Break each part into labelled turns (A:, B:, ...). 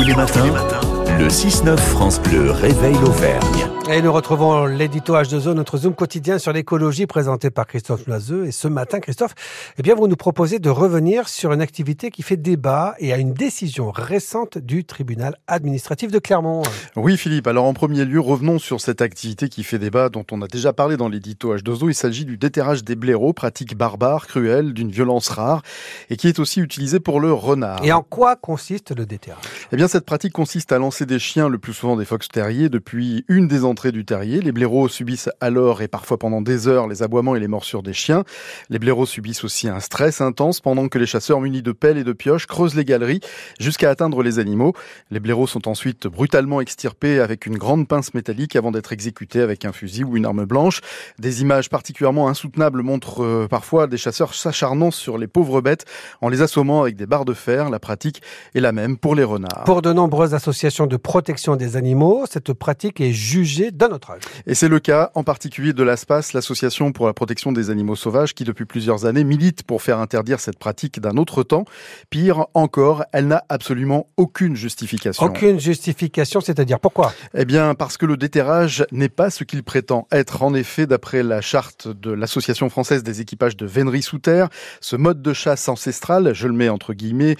A: Tous les matins, le 6-9 France Bleu réveille l'Auvergne.
B: Et nous retrouvons l'édito H2O, notre Zoom quotidien sur l'écologie présenté par Christophe Loiseux. Et ce matin, Christophe, eh bien, vous nous proposez de revenir sur une activité qui fait débat et à une décision récente du tribunal administratif de Clermont.
C: Oui, Philippe. Alors, en premier lieu, revenons sur cette activité qui fait débat dont on a déjà parlé dans l'édito H2O. Il s'agit du déterrage des blaireaux, pratique barbare, cruelle, d'une violence rare et qui est aussi utilisée pour le renard.
B: Et en quoi consiste le déterrage?
C: Eh bien, cette pratique consiste à lancer des chiens, le plus souvent des fox terriers, depuis une des entrées du terrier. Les blaireaux subissent alors et parfois pendant des heures les aboiements et les morsures des chiens. Les blaireaux subissent aussi un stress intense pendant que les chasseurs munis de pelles et de pioches creusent les galeries jusqu'à atteindre les animaux. Les blaireaux sont ensuite brutalement extirpés avec une grande pince métallique avant d'être exécutés avec un fusil ou une arme blanche. Des images particulièrement insoutenables montrent euh, parfois des chasseurs s'acharnant sur les pauvres bêtes en les assommant avec des barres de fer. La pratique est la même pour les renards.
B: Pour de nombreuses associations de protection des animaux, cette pratique est jugée d'un autre âge.
C: Et c'est le cas en particulier de l'ASPAS, l'Association pour la protection des animaux sauvages, qui depuis plusieurs années milite pour faire interdire cette pratique d'un autre temps. Pire encore, elle n'a absolument aucune justification.
B: Aucune justification, c'est-à-dire pourquoi?
C: Eh bien, parce que le déterrage n'est pas ce qu'il prétend être. En effet, d'après la charte de l'Association française des équipages de vénerie sous terre, ce mode de chasse ancestral, je le mets entre guillemets,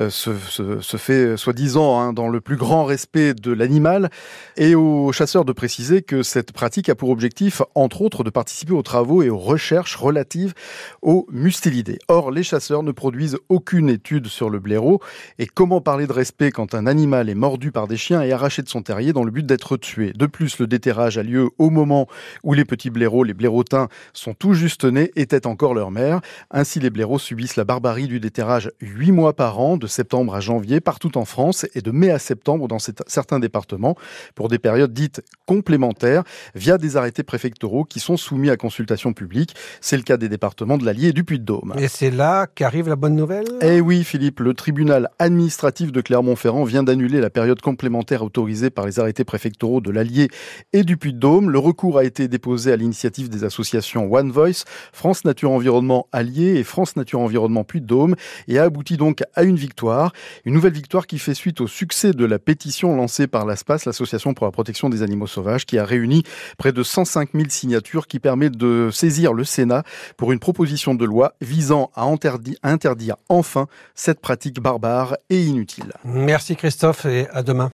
C: euh, se, se, se, fait soi-disant hein, dans le plus grand respect de l'animal. Et aux chasseurs de préciser que cette pratique a pour objectif, entre autres, de participer aux travaux et aux recherches relatives aux mustélidés. Or, les chasseurs ne produisent aucune étude sur le blaireau. Et comment parler de respect quand un animal est mordu par des chiens et arraché de son terrier dans le but d'être tué? De plus, le déterrage a lieu au moment où les petits blaireaux, les blaireautins, sont tout juste nés, étaient encore leur mère. Ainsi, les blaireaux subissent la barbarie du déterrage huit mois par an, de septembre à janvier, partout en France, et de mai à septembre dans certains départements, pour des périodes dites complémentaires via des arrêtés préfectoraux qui sont soumis à consultation publique. C'est le cas des départements de l'Allier et du Puy-de-Dôme.
B: Et c'est là qu'arrive la bonne nouvelle?
C: Eh oui, Philippe, le tribunal administratif de Clermont-Ferrand vient d'annuler la période complémentaire autorisée par les arrêtés préfectoraux de l'Allier et du Puy-de-Dôme. Le recours a été déposé à l'initiative des associations One Voice, France Nature Environnement Allier et France Nature Environnement Puy-de-Dôme et a abouti donc à une victoire. Une nouvelle victoire qui fait suite au succès de la lancée par l'ASPAS, l'Association pour la protection des animaux sauvages, qui a réuni près de 105 000 signatures qui permet de saisir le Sénat pour une proposition de loi visant à interdire enfin cette pratique barbare et inutile.
B: Merci Christophe et à demain.